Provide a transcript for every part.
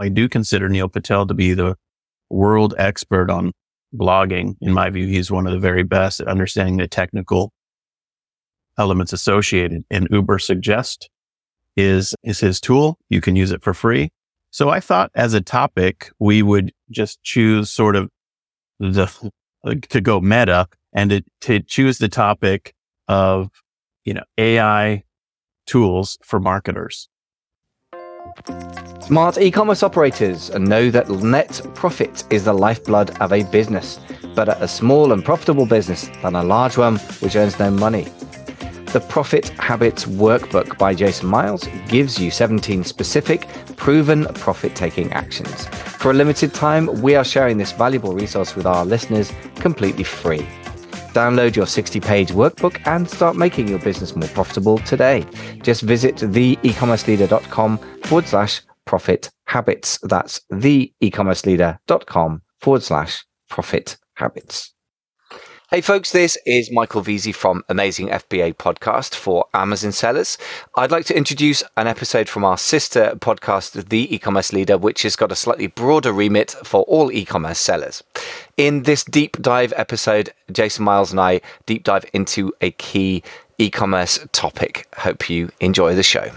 I do consider Neil Patel to be the world expert on blogging. In my view, he's one of the very best at understanding the technical elements associated. And Ubersuggest is, is his tool. You can use it for free. So I thought as a topic, we would just choose sort of the, to go meta and to, to choose the topic of, you know, AI tools for marketers. Smart e-commerce operators know that net profit is the lifeblood of a business, better a small and profitable business than a large one which earns no money. The Profit Habits Workbook by Jason Miles gives you 17 specific, proven profit taking actions. For a limited time, we are sharing this valuable resource with our listeners completely free. Download your 60 page workbook and start making your business more profitable today. Just visit theecommerceleader.com forward slash profit habits. That's theecommerceleader.com forward slash profit habits. Hey folks, this is Michael Veazey from Amazing FBA podcast for Amazon sellers. I'd like to introduce an episode from our sister podcast, The E-commerce Leader, which has got a slightly broader remit for all e-commerce sellers. In this deep dive episode, Jason Miles and I deep dive into a key e-commerce topic. Hope you enjoy the show.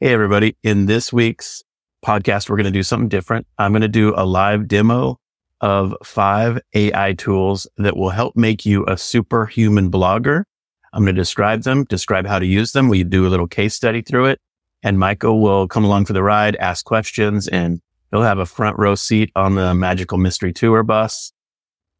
Hey everybody, in this week's podcast, we're going to do something different. I'm going to do a live demo of five AI tools that will help make you a superhuman blogger. I'm going to describe them, describe how to use them. We do a little case study through it and Michael will come along for the ride, ask questions and he'll have a front row seat on the magical mystery tour bus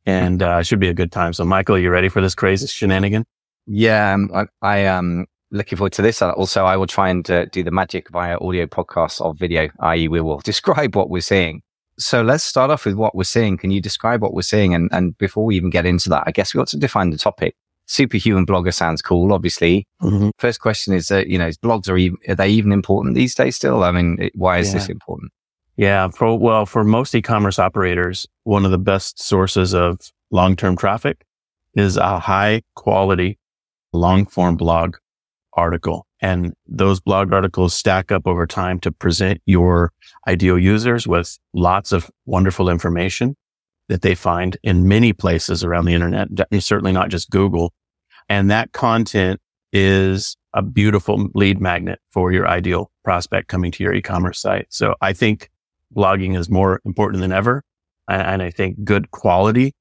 and uh, should be a good time. So Michael, are you ready for this crazy shenanigan? Yeah, um, I, I am looking forward to this. Uh, also, I will try and uh, do the magic via audio podcasts of video, i.e. we will describe what we're seeing so let's start off with what we're seeing. Can you describe what we're seeing? And, and before we even get into that, I guess we ought to define the topic. Superhuman blogger sounds cool, obviously. Mm-hmm. First question is, uh, you know, blogs are, even, are they even important these days still? I mean, why is yeah. this important? Yeah. For, well, for most e-commerce operators, one of the best sources of long-term traffic is a high quality long form blog article. And those blog articles stack up over time to present your ideal users with lots of wonderful information that they find in many places around the internet, certainly not just Google. And that content is a beautiful lead magnet for your ideal prospect coming to your e-commerce site. So I think blogging is more important than ever. And I think good quality,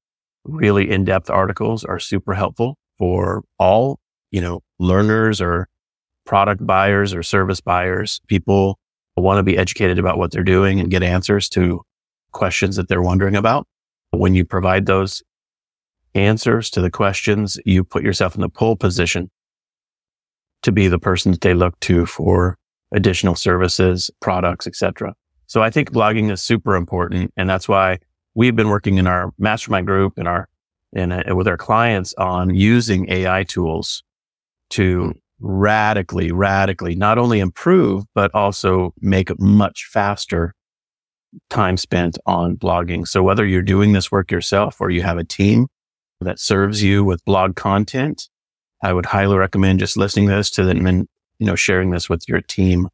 really in-depth articles are super helpful for all, you know, learners or product buyers or service buyers. People want to be educated about what they're doing and get answers to questions that they're wondering about. When you provide those answers to the questions, you put yourself in the pole position to be the person that they look to for additional services, products, etc. So I think blogging is super important. And that's why we've been working in our mastermind group and our, and uh, with our clients on using AI tools to radically, radically not only improve, but also make it much faster time spent on blogging. So whether you're doing this work yourself or you have a team that serves you with blog content, I would highly recommend just listening to this to them and, you know, sharing this with your team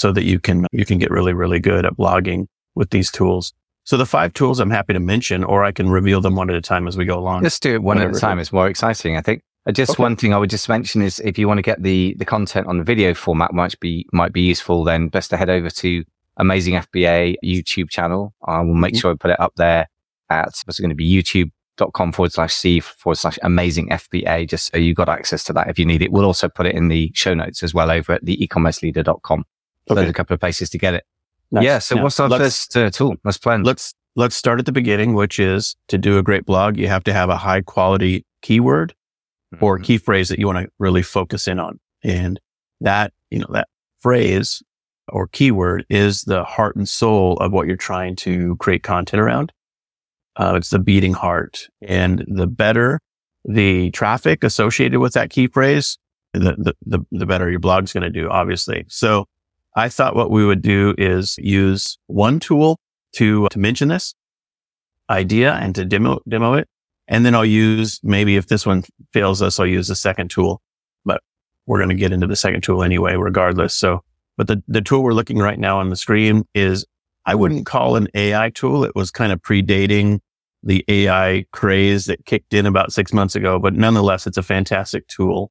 so that you can, you can get really, really good at blogging with these tools. So the five tools I'm happy to mention, or I can reveal them one at a time as we go along. Let's do it one at a time. It's more exciting, I think. Uh, just okay. one thing I would just mention is if you want to get the the content on the video format might be might be useful, then best to head over to Amazing FBA YouTube channel. I will make mm-hmm. sure I put it up there at what's going to be youtube.com forward slash C forward slash amazing FBA, just so you got access to that if you need it. We'll also put it in the show notes as well over at the ecommerceleader.com. Okay. there's a couple of places to get it. Nice. Yeah. So what's our let's, first uh, tool? Let's plan. Let's, let's start at the beginning, which is to do a great blog, you have to have a high quality keyword mm-hmm. or key phrase that you want to really focus in on. And that, you know, that phrase or keyword is the heart and soul of what you're trying to create content around. Uh, it's the beating heart and the better the traffic associated with that key phrase, the, the, the, the better your blog's going to do, obviously. So I thought what we would do is use one tool to, to mention this idea and to demo, demo it. And then I'll use maybe if this one fails us, I'll use a second tool. But we're going to get into the second tool anyway, regardless. So, but the, the tool we're looking right now on the screen is, I wouldn't call an AI tool. It was kind of predating the AI craze that kicked in about six months ago, but nonetheless, it's a fantastic tool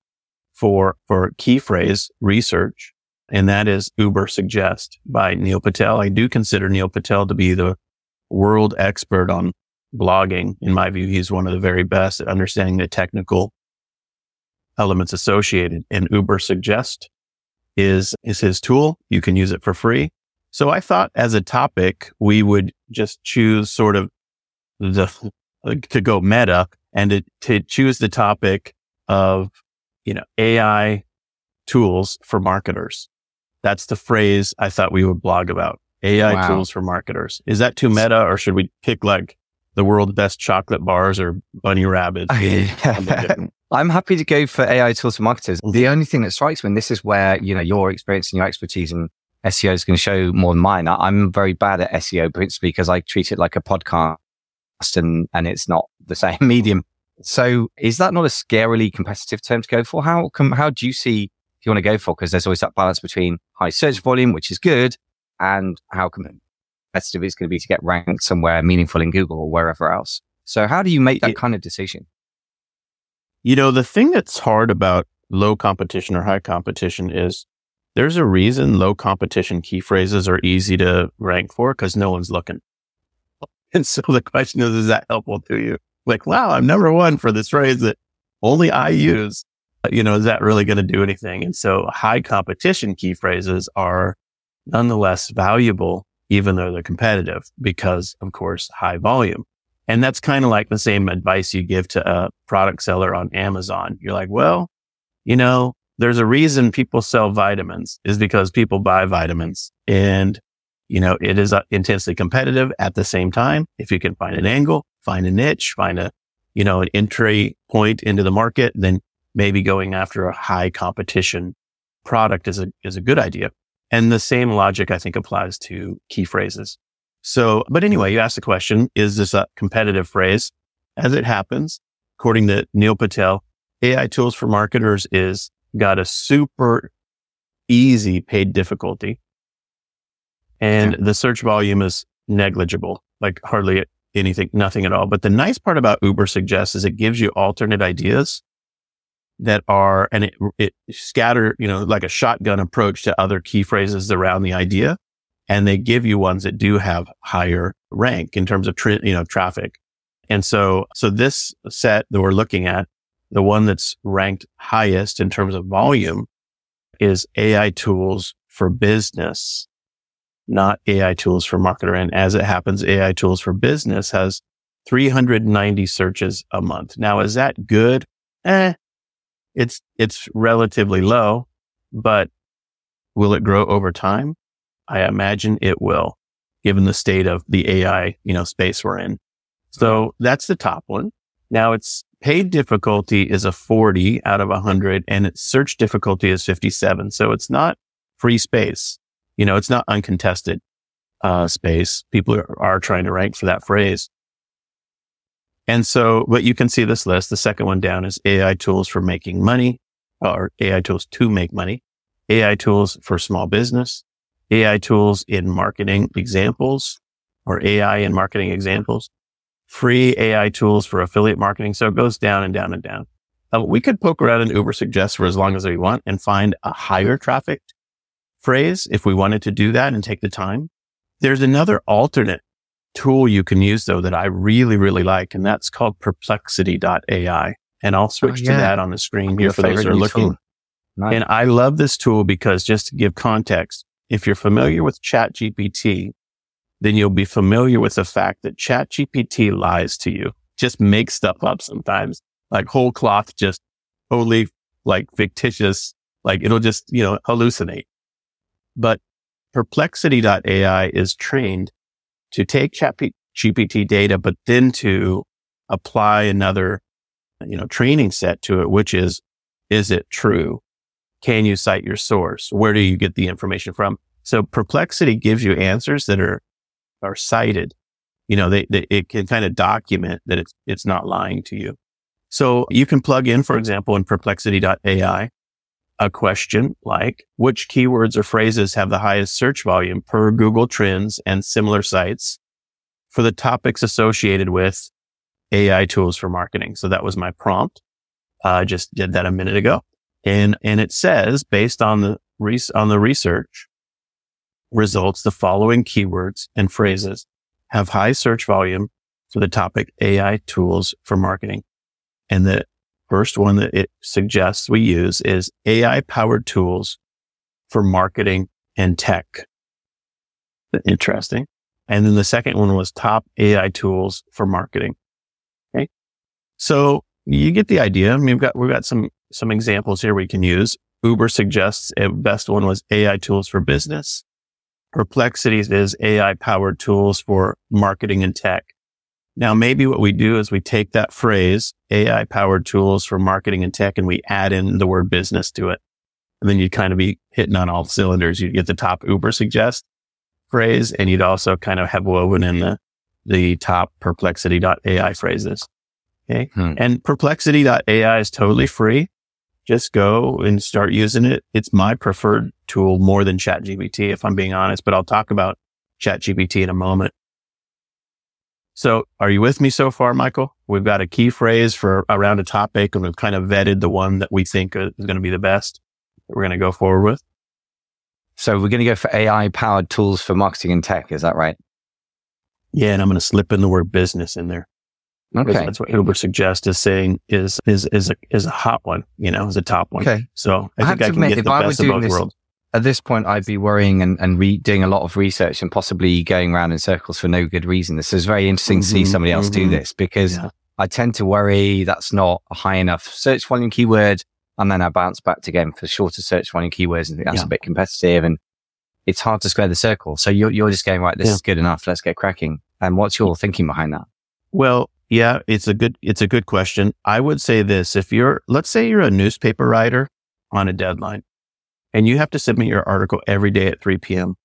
for, for key phrase research. And that is Ubersuggest by Neil Patel. I do consider Neil Patel to be the world expert on blogging. In my view, he's one of the very best at understanding the technical elements associated. And Ubersuggest is, is his tool. You can use it for free. So I thought as a topic, we would just choose sort of the, to go meta and to, to choose the topic of, you know, AI tools for marketers. That's the phrase I thought we would blog about. AI wow. tools for marketers. Is that too meta or should we pick like the world's best chocolate bars or bunny rabbits? I'm happy to go for AI tools for marketers. Mm-hmm. The only thing that strikes me, and this is where, you know, your experience and your expertise in SEO is going to show more than mine. I'm very bad at SEO principally because I treat it like a podcast and, and it's not the same medium. So is that not a scarily competitive term to go for? How come, how do you see you want to go for? Because there's always that balance between high search volume, which is good, and how competitive it's going to be to get ranked somewhere meaningful in Google or wherever else. So how do you make that kind of decision? You know, the thing that's hard about low competition or high competition is there's a reason low competition key phrases are easy to rank for because no one's looking. And so the question is, is that helpful to you? Like, wow, I'm number one for this phrase that only I use. You know, is that really going to do anything? And so high competition key phrases are nonetheless valuable, even though they're competitive because of course, high volume. And that's kind of like the same advice you give to a product seller on Amazon. You're like, well, you know, there's a reason people sell vitamins is because people buy vitamins and, you know, it is uh, intensely competitive at the same time. If you can find an angle, find a niche, find a, you know, an entry point into the market, then maybe going after a high competition product is a, is a good idea. And the same logic, I think, applies to key phrases. So, but anyway, you asked the question, is this a competitive phrase? As it happens, according to Neil Patel, AI tools for marketers is got a super easy paid difficulty. And the search volume is negligible, like hardly anything, nothing at all. But the nice part about Ubersuggest's is it gives you alternate ideas that are, and it, it scatter, you know, like a shotgun approach to other key phrases around the idea. And they give you ones that do have higher rank in terms of, tra- you know, traffic. And so, so this set that we're looking at, the one that's ranked highest in terms of volume is AI tools for business, not AI tools for marketer. And as it happens, AI tools for business has 390 searches a month. Now, is that good? Eh, it's, it's relatively low, but will it grow over time? I imagine it will, given the state of the AI, you know, space we're in. So that's the top one. Now its paid difficulty is a 40 out of 100 and its search difficulty is 57. So it's not free space. You know, it's not uncontested, uh, space. People are, are trying to rank for that phrase. And so, but you can see this list. The second one down is AI tools for making money or AI tools to make money, AI tools for small business, AI tools in marketing examples or AI in marketing examples, free AI tools for affiliate marketing. So it goes down and down and down. Uh, we could poke around in Ubersuggest for as long as we want and find a higher traffic phrase if we wanted to do that and take the time. There's another alternate tool you can use though that I really, really like, and that's called perplexity.ai. And I'll switch oh, yeah. to that on the screen here for those who are looking. Nice. And I love this tool because just to give context, if you're familiar with ChatGPT, then you'll be familiar with the fact that ChatGPT lies to you, just makes stuff up sometimes, like whole cloth, just totally like fictitious, like it'll just, you know, hallucinate. But perplexity.ai is trained to take ChatGPT data, but then to apply another, you know, training set to it, which is, is it true? Can you cite your source? Where do you get the information from? So perplexity gives you answers that are, are cited. You know, they, they, it can kind of document that it's, it's not lying to you. So you can plug in, for example, in perplexity.ai a question like which keywords or phrases have the highest search volume per Google Trends and similar sites for the topics associated with AI tools for marketing. So that was my prompt. Uh, I just did that a minute ago. And, and it says based on the, on the research results, the following keywords and phrases have high search volume for the topic AI tools for marketing. And the first one that it suggests we use is AI powered tools for marketing and tech. Interesting. And then the second one was top AI tools for marketing. Okay. So you get the idea. I mean, we've got, we've got some, some examples here we can use. Ubersuggest's a best one was AI tools for business. Perplexities is AI powered tools for marketing and tech. Now, maybe what we do is we take that phrase, AI powered tools for marketing and tech, and we add in the word business to it. And then you'd kind of be hitting on all cylinders. You'd get the top Ubersuggest phrase, and you'd also kind of have woven in the, the top perplexity.ai phrases. Okay. Hmm. And perplexity.ai is totally free. Just go and start using it. It's my preferred tool more than ChatGPT, if I'm being honest, but I'll talk about ChatGPT in a moment. So are you with me so far, Michael? We've got a key phrase for around a topic and we've kind of vetted the one that we think uh, is going to be the best that we're going to go forward with. So we're going to go for AI powered tools for marketing and tech. Is that right? Yeah. And I'm going to slip in the word business in there. Okay. That's what Uber suggests is saying is, is, is a, is a hot one, you know, is a top one. Okay. So I, I think I can admit, get the best of both this, worlds at this point, I'd be worrying and, and re- doing a lot of research and possibly going around in circles for no good reason. This is very interesting mm-hmm, to see mm-hmm, somebody else mm-hmm. do this because yeah. I tend to worry that's not a high enough search volume keyword. And then I bounce back again for shorter search volume keywords and think that's yeah. a bit competitive and it's hard to square the circle. So you're, you're just going, right, this yeah. is good enough. Let's get cracking. And what's your thinking behind that? Well, yeah, it's a good, it's a good question. I would say this. If you're, let's say you're a newspaper writer on a deadline and you have to submit your article every day at 3 p.m.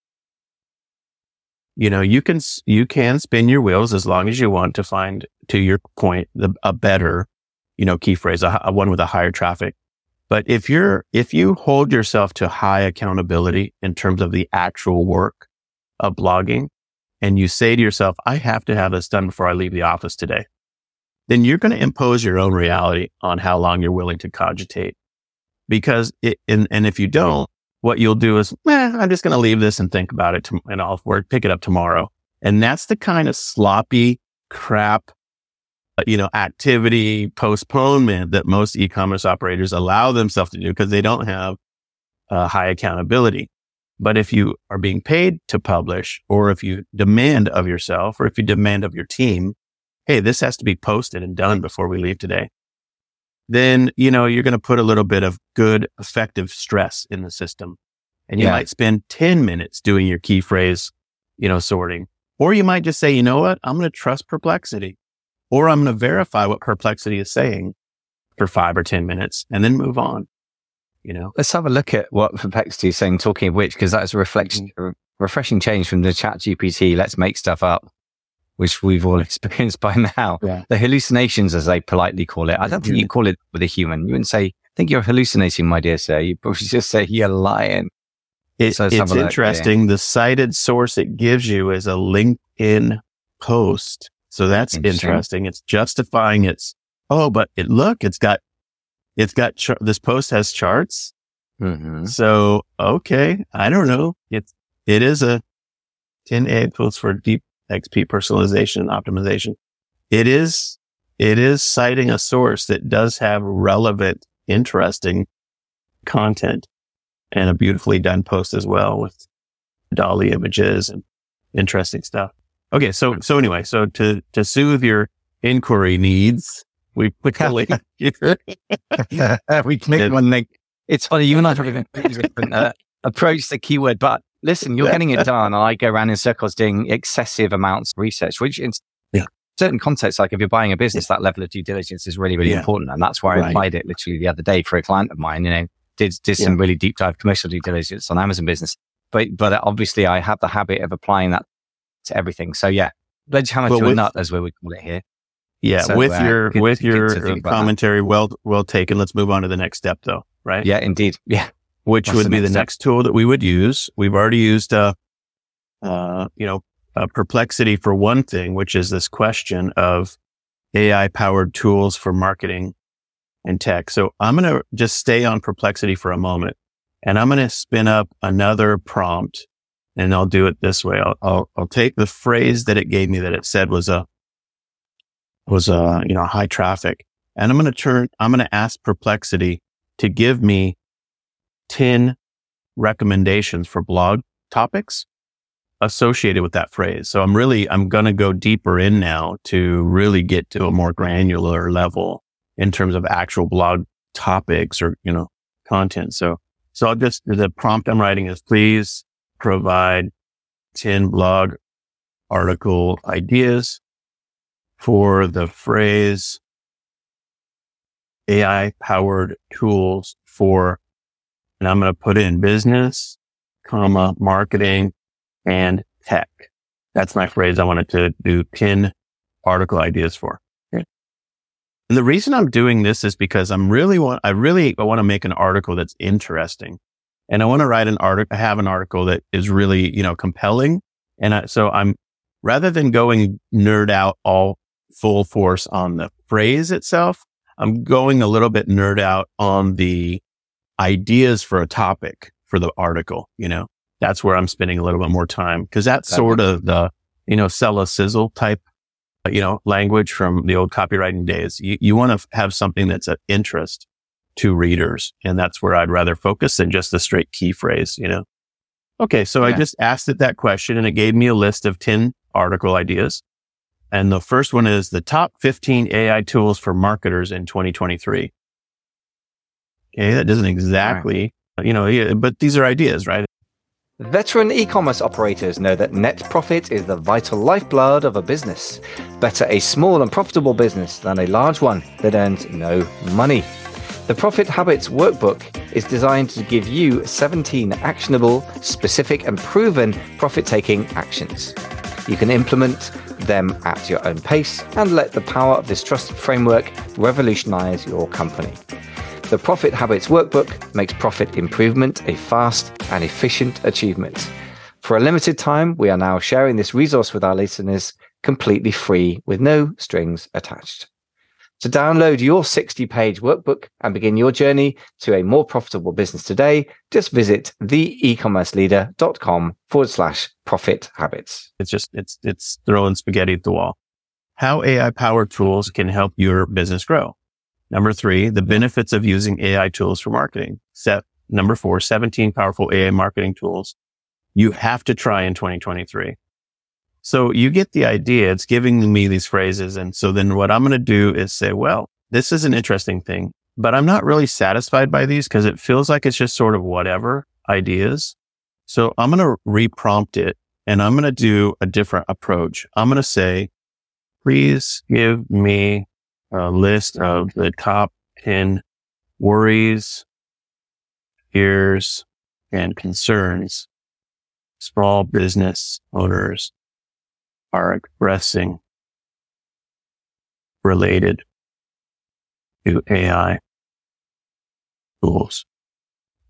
You know, you can, you can spin your wheels as long as you want to find, to your point, the, a better, you know, key phrase, a, a one with a higher traffic. But if you're, if you hold yourself to high accountability in terms of the actual work of blogging and you say to yourself, I have to have this done before I leave the office today, then you're going to impose your own reality on how long you're willing to cogitate because it, and, and if you don't, what you'll do is, eh, I'm just going to leave this and think about it to, and I'll work, pick it up tomorrow. And that's the kind of sloppy crap, uh, you know, activity postponement that most e-commerce operators allow themselves to do because they don't have uh, high accountability. But if you are being paid to publish or if you demand of yourself or if you demand of your team, Hey, this has to be posted and done before we leave today then, you know, you're going to put a little bit of good, effective stress in the system. And you yeah. might spend 10 minutes doing your key phrase, you know, sorting. Or you might just say, you know what? I'm going to trust perplexity or I'm going to verify what perplexity is saying for five or 10 minutes and then move on. You know, let's have a look at what perplexity is saying, talking of which, because that's a reflection, mm-hmm. refreshing change from the chat GPT. Let's make stuff up which we've all experienced by now. Yeah. The hallucinations, as they politely call it. I don't think you call it with a human. You wouldn't say, I think you're hallucinating, my dear sir. You probably just say, you're lying. It, so it's interesting. yeah. The cited source it gives you is a LinkedIn post. So that's interesting. interesting. It's justifying its, oh, but it, look, it's got, it's got, char- this post has charts. Mm-hmm. So, okay. I don't know. It's, it is a 10 A post for deep XP personalization and optimization. It is, it is citing a source that does have relevant, interesting content and a beautifully done post as well with DALL-E images and interesting stuff. Okay. So, so anyway, so to, to soothe your inquiry needs, we put the link. we click one link. It's funny. You and I have different uh, approach the keyword, but listen, you're getting it done. And I go around in circles doing excessive amounts of research, which in yeah. certain contexts, like if you're buying a business, that level of due diligence is really, really yeah. important. And that's why I applied it literally the other day for a client of mine, you know, did, did some really deep dive commercial due diligence on Amazon business. But, but obviously I have the habit of applying that to everything. So yeah, sledgehammer well, to with, a nut as we would call it here. Yeah. So, with uh, your, good, with your commentary, well, well taken. Let's move on to the next step though. right? Yeah, indeed. Yeah. Which What's would the be next the step? next tool that we would use. We've already used, uh, uh, you know, perplexity for one thing, which is this question of AI powered tools for marketing and tech. So I'm going to just stay on perplexity for a moment and I'm going to spin up another prompt and I'll do it this way. I'll, I'll, I'll, take the phrase that it gave me that it said was a, was a, you know, high traffic. And I'm going to turn, I'm going to ask perplexity to give me 10 recommendations for blog topics associated with that phrase. So I'm really, I'm going to go deeper in now to really get to a more granular level in terms of actual blog topics or, you know, content. So, so I'll just, the prompt I'm writing is please provide 10 blog article ideas for the phrase AI powered tools for, and I'm going to put in business, comma, marketing and tech. That's my phrase I wanted to do 10 article ideas for. And the reason I'm doing this is because I'm really want, I really I want to make an article that's interesting. And I want to write an article, I have an article that is really, you know, compelling. And I, so I'm rather than going nerd out all full force on the phrase itself, I'm going a little bit nerd out on the ideas for a topic for the article, you know, that's where I'm spending a little bit more time because that's sort of the, you know, sell a sizzle type uh, you know, language from the old copywriting days. You, you want to have something that's of interest to readers. And that's where I'd rather focus than just a straight key phrase, you know? Okay. So yeah. I just asked it that question and it gave me a list of 10 article ideas. And the first one is the top 15 AI tools for marketers in 2023. Okay. That doesn't exactly, right. you know, but these are ideas, right? Veteran e commerce operators know that net profit is the vital lifeblood of a business. Better a small and profitable business than a large one that earns no money. The Profit Habits Workbook is designed to give you 17 actionable, specific, and proven profit taking actions. You can implement them at your own pace and let the power of this trusted framework revolutionize your company. The Profit Habits Workbook makes profit improvement a fast and efficient achievement. For a limited time, we are now sharing this resource with our listeners completely free with no strings attached. To download your 60 page workbook and begin your journey to a more profitable business today, just visit theecommerceleader.com forward slash profit habits. It's just, it's, it's throwing spaghetti at the wall. How AI powered tools can help your business grow. Number three, the benefits of using AI tools for marketing. Set number four, 17 powerful AI marketing tools you have to try in 2023. So you get the idea. It's giving me these phrases. And so then what I'm going to do is say, well, this is an interesting thing, but I'm not really satisfied by these because it feels like it's just sort of whatever ideas. So I'm going to reprompt it and I'm going to do a different approach. I'm going to say, please give me a list of the top 10 worries, fears, and concerns small business owners are expressing related to AI tools.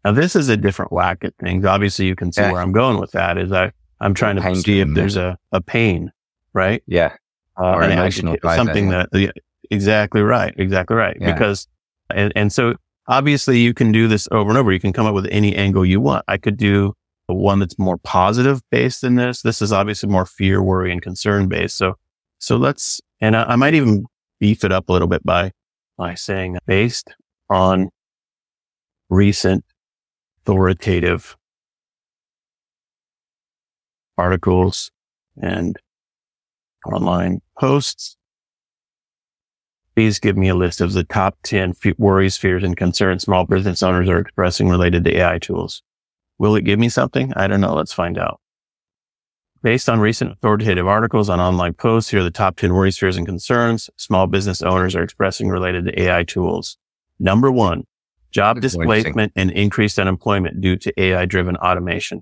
Now, this is a different whack at things. Obviously, you can see yeah. where I'm going with that. Is I I'm trying to see if there's a, a pain, right? Yeah, uh, or emotional something that Exactly right. Exactly right. Yeah. Because, and, and so obviously you can do this over and over. You can come up with any angle you want. I could do one that's more positive based than this. This is obviously more fear, worry, and concern based. So, so let's, and I, I might even beef it up a little bit by, by saying based on recent authoritative articles and online posts Please give me a list of the top 10 f- worries, fears, and concerns small business owners are expressing related to AI tools. Will it give me something? I don't know. Let's find out. Based on recent authoritative articles on online posts, here are the top 10 worries, fears, and concerns small business owners are expressing related to AI tools. Number one, job displacement and increased unemployment due to AI driven automation.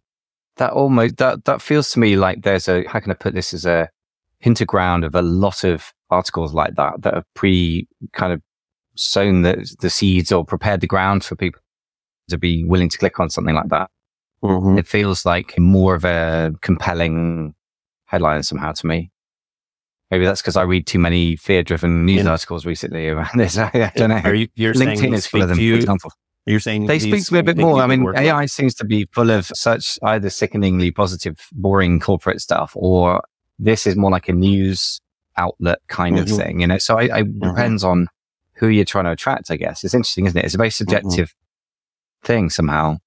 That almost, that, that feels to me like there's a, how can I put this as a hinter ground of a lot of articles like that that have pre kind of sown the, the seeds or prepared the ground for people to be willing to click on something like that. Mhm. It feels like more of a compelling headline somehow to me. Maybe that's because I read too many fear-driven news Yeah. articles recently around this. I don't know. Are you, you're saying LinkedIn is full of them, to for you? example. You're saying They speak to me a bit more. I mean? AI seems to be full of such either sickeningly positive, boring corporate stuff, or this is more like a news outlet kind of Mhm. thing. You know, so I, I depends on who you're trying to attract. I guess it's interesting, isn't it? It's a very subjective thing somehow.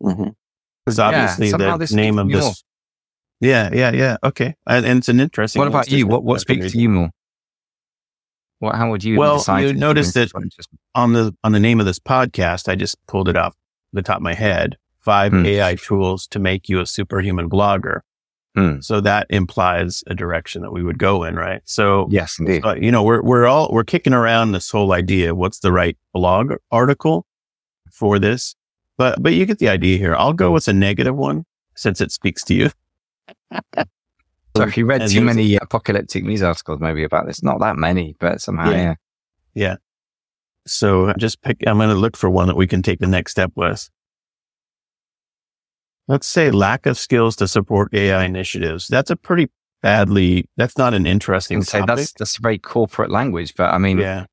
Because obviously somehow the this name of this. more. Yeah, yeah, yeah. Okay, and, and it's an interesting. What about you? What what speaks to you more? What how would you Well, decide? you to- notice that- on the on the name of this podcast? I just pulled it off the top of my head. Five Hmm. AI tools to make you a superhuman blogger. Hmm. So that implies a direction that we would go in, right? So yes, indeed. But you know, we're we're all we're kicking around this whole idea. What's the right blog article for this? But but you get the idea here. I'll go with a negative one since it speaks to you. So if you read And too many apocalyptic news articles, maybe about this, not that many, but somehow, Yeah. yeah. So just pick. I'm going to look for one that we can take the next step with. Let's say lack of skills to support AI initiatives. That's a pretty badly. That's not an interesting say topic. that's that's very corporate language, but I mean, yeah.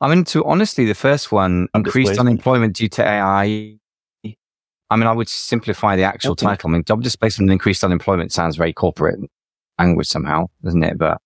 I mean, to honestly, the first one, increased unemployment due to AI. I mean, I would simplify the actual Okay. title. I mean, job displacement and increased unemployment sounds very corporate language somehow, doesn't it? But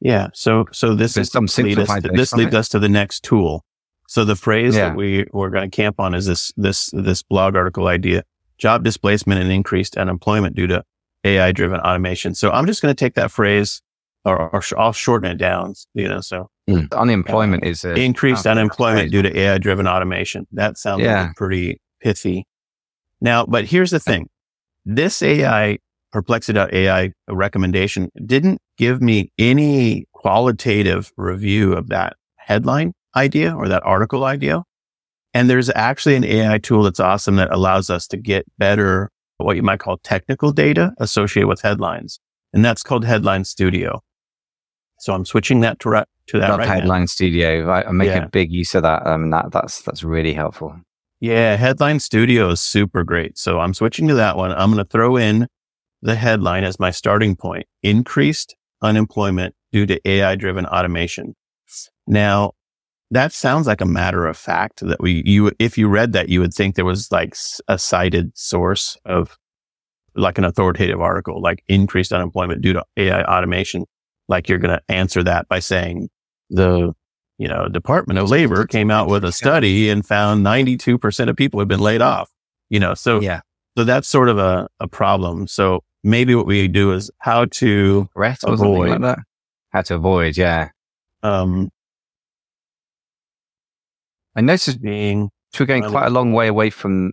Yeah. So, so this is some lead us to, this leads us to the next tool. So the phrase Yeah. that we we're going to camp on is this this this blog article idea: job displacement and increased unemployment due to AI driven automation. So I'm just going to take that phrase, or, or sh- I'll shorten it down. You know, so hmm. unemployment is a increased oh, okay, unemployment due to AI driven automation. That sounds Yeah. like pretty pithy. Now, but here's the thing. This AI perplexity.ai recommendation didn't give me any qualitative review of that headline idea or that article idea. And there's actually an AI tool that's awesome that allows us to get better, what you might call technical data associated with headlines. And that's called Headline Studio. So I'm switching that to, ra- to that Love right now. headline studio. I, I make Yeah. a big use of that. Um, that that's that's really helpful. Yeah, Headline Studio is super great. So I'm switching to that one. I'm going to throw in the headline as my starting point. Increased unemployment due to AI driven automation. Now, that sounds like a matter of fact that we, you, if you read that, you would think there was like a cited source of like an authoritative article, like increased unemployment due to AI automation. Like you're going to answer that by saying the, you know, Department of Labor came out with a study and found 92% of people have been laid off, you know, so, yeah, so that's sort of a, a problem. So maybe what we do is how to, like Avoid. that. How to avoid? Yeah, um, I noticed being, we're going quite a long way away from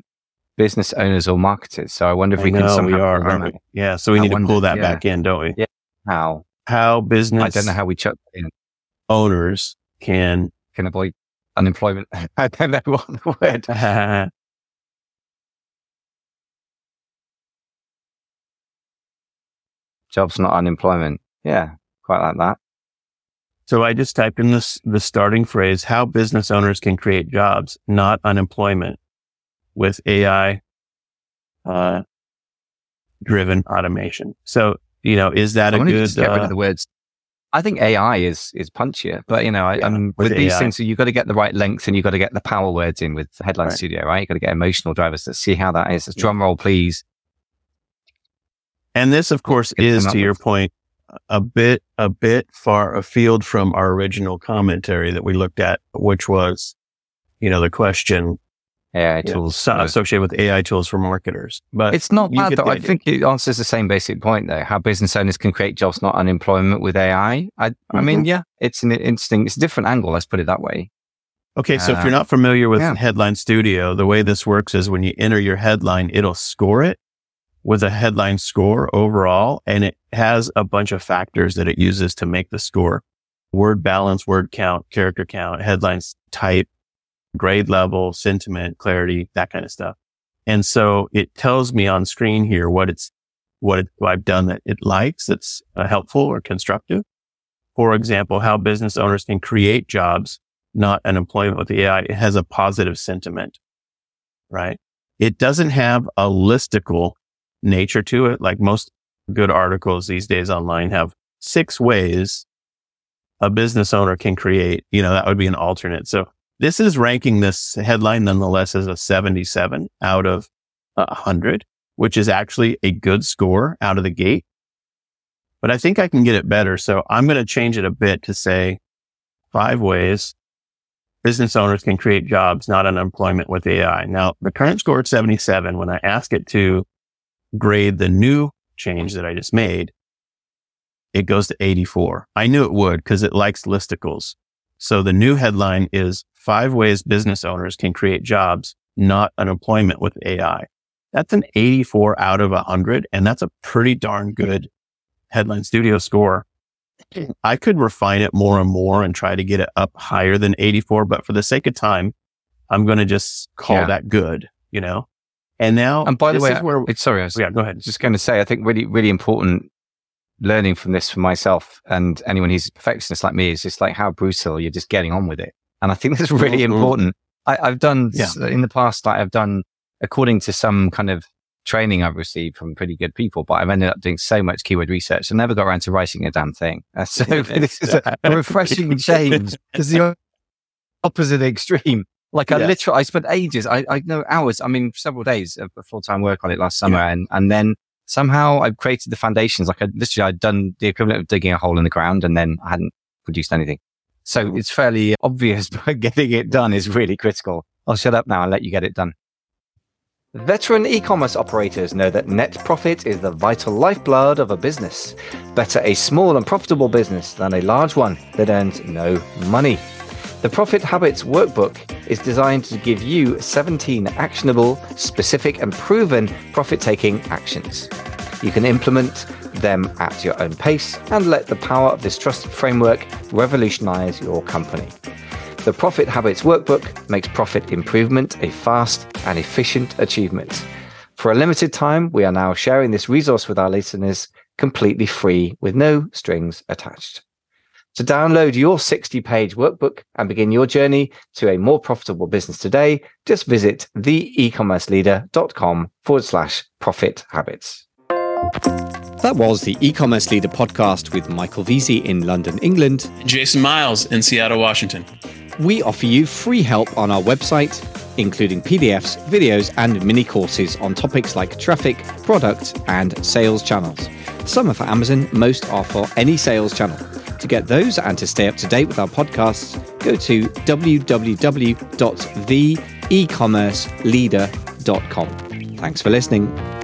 business owners or marketers. So I wonder if I we can know somehow we are, we? Yeah. So we I need to pull that yeah. back in, don't we? Yeah. how. How business I don't know how we chuck in, owners can, can avoid unemployment. I don't know what the word. Jobs, not unemployment. Yeah, quite like that. So I just typed in this, the starting phrase, how business owners can create jobs, not unemployment with AI, uh, driven automation. So, you know, is that I a wonder if you good, get rid uh, of the words. I think AI is is punchier, but you know, I, Yeah, with with, these things, you've got to get the right length and you've got to get the power words in with Headline Right. Studio, right? You've got to get emotional drivers to see how that is. Just drum roll, please. and this of course is to your point, a bit, a bit far afield from our original commentary that we looked at, which was, you know, the question AI you know, tools. associated with AI tools for marketers. But It's not bad though. I think it answers the same basic point though. How business owners can create jobs, not unemployment with AI. I, I Mm-hmm. mean, yeah, it's an interesting, it's a different angle. Let's put it that way. Okay, so if Uh, you're not familiar with yeah. Headline Studio, the way this works is when you enter your headline, it'll score it with a headline score overall, and it has a bunch of factors that it uses to make the score. Word balance, word count, character count, headlines type, grade level, sentiment, clarity, that kind of stuff. And so it tells me on screen here what it's, what, it, what I've done that it likes, that's uh, helpful or constructive. For example, how business owners can create jobs not unemployment with the AI, it has a positive sentiment, right? It doesn't have a listicle nature to it. Like most good articles these days online have six ways a business owner can create, you know, that would be an alternate. So this is ranking this headline nonetheless as a 77 out of 100, which is actually a good score out of the gate. But I think I can get it better. So I'm going to change it a bit to say five ways business owners can create jobs, not unemployment with AI. Now, the current score is 77. When I ask it to grade the new change that I just made, it goes to 84. I knew it would because it likes listicles. So the new headline is five ways business owners can create jobs, not unemployment with AI. That's an 84 out of 100. And that's a pretty darn good headline studio score. I could refine it more and more and try to get it up higher than 84. But for the sake of time, I'm going to just call yeah. that good, you know? And now, and by the way, where, sorry, I was yeah, go ahead. Just going to say, I think really, really important learning from this for myself and anyone who's a perfectionist like me is just like how brutal you're just getting on with it. And I think that's really mm-hmm. important. I, have done yeah. in the past, like I've done according to some kind of training I've received from pretty good people, but I've ended up doing so much keyword research. I never got around to writing a damn thing. Uh, so this is a, a refreshing change because the opposite extreme. Like I yeah. literally, I spent ages, I, I know hours, I mean, several days of full time work on it last summer. Yeah. And, and then somehow I created the foundations. Like I literally, I'd done the equivalent of digging a hole in the ground and then I hadn't produced anything. So it's fairly obvious, but getting it done is really critical. I'll shut up now and let you get it done. Veteran e-commerce operators know that net profit is the vital lifeblood of a business. Better a small and profitable business than a large one that earns no money. The Profit Habits Workbook is designed to give you 17 actionable, specific, and proven profit taking actions. You can implement them at your own pace and let the power of this trusted framework revolutionize your company. The Profit Habits Workbook makes profit improvement a fast and efficient achievement. For a limited time, we are now sharing this resource with our listeners completely free with no strings attached. To download your 60 page workbook and begin your journey to a more profitable business today, just visit theecommerceleader.com forward slash profit habits. That was the e-commerce leader podcast with Michael Veazey in London, England. Jason Miles in Seattle, Washington. We offer you free help on our website, including PDFs, videos, and mini courses on topics like traffic, product, and sales channels. Some are for Amazon, most are for any sales channel. To get those and to stay up to date with our podcasts, go to www.theecommerceleader.com. Thanks for listening.